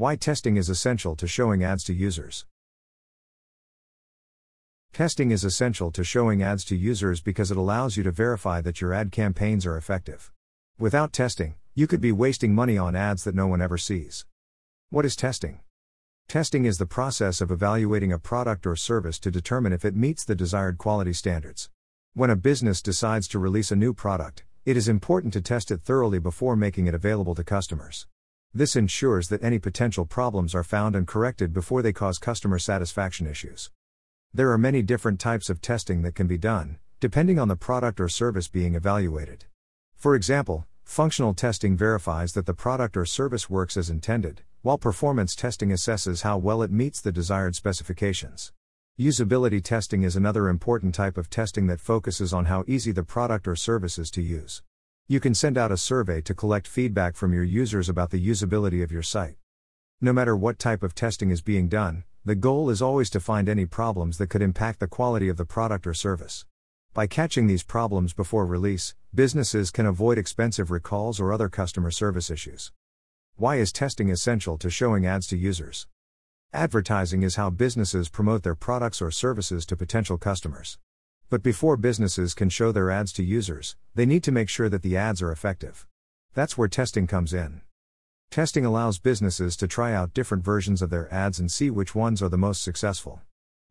Why testing is essential to showing ads to users. Testing is essential to showing ads to users because it allows you to verify that your ad campaigns are effective. Without testing, you could be wasting money on ads that no one ever sees. What is testing? Testing is the process of evaluating a product or service to determine if it meets the desired quality standards. When a business decides to release a new product, it is important to test it thoroughly before making it available to customers. This ensures that any potential problems are found and corrected before they cause customer satisfaction issues. There are many different types of testing that can be done, depending on the product or service being evaluated. For example, functional testing verifies that the product or service works as intended, while performance testing assesses how well it meets the desired specifications. Usability testing is another important type of testing that focuses on how easy the product or service is to use. You can send out a survey to collect feedback from your users about the usability of your site. No matter what type of testing is being done, the goal is always to find any problems that could impact the quality of the product or service. By catching these problems before release, businesses can avoid expensive recalls or other customer service issues. Why is testing essential to showing ads to users? Advertising is how businesses promote their products or services to potential customers. But before businesses can show their ads to users, they need to make sure that the ads are effective. That's where testing comes in. Testing allows businesses to try out different versions of their ads and see which ones are the most successful.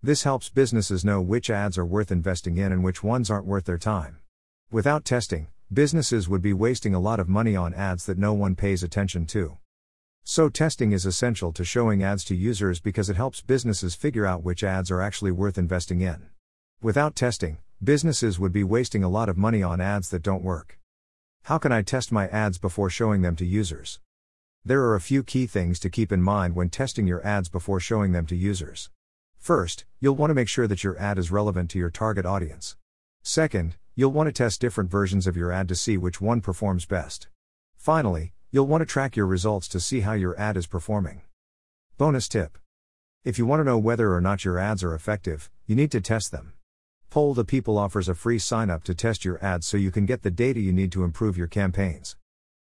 This helps businesses know which ads are worth investing in and which ones aren't worth their time. Without testing, businesses would be wasting a lot of money on ads that no one pays attention to. So, testing is essential to showing ads to users because it helps businesses figure out which ads are actually worth investing in. Without testing, businesses would be wasting a lot of money on ads that don't work. How can I test my ads before showing them to users? There are a few key things to keep in mind when testing your ads before showing them to users. First, you'll want to make sure that your ad is relevant to your target audience. Second, you'll want to test different versions of your ad to see which one performs best. Finally, you'll want to track your results to see how your ad is performing. Bonus tip If you want to know whether or not your ads are effective, you need to test them. Poll the People offers a free sign up to test your ads so you can get the data you need to improve your campaigns.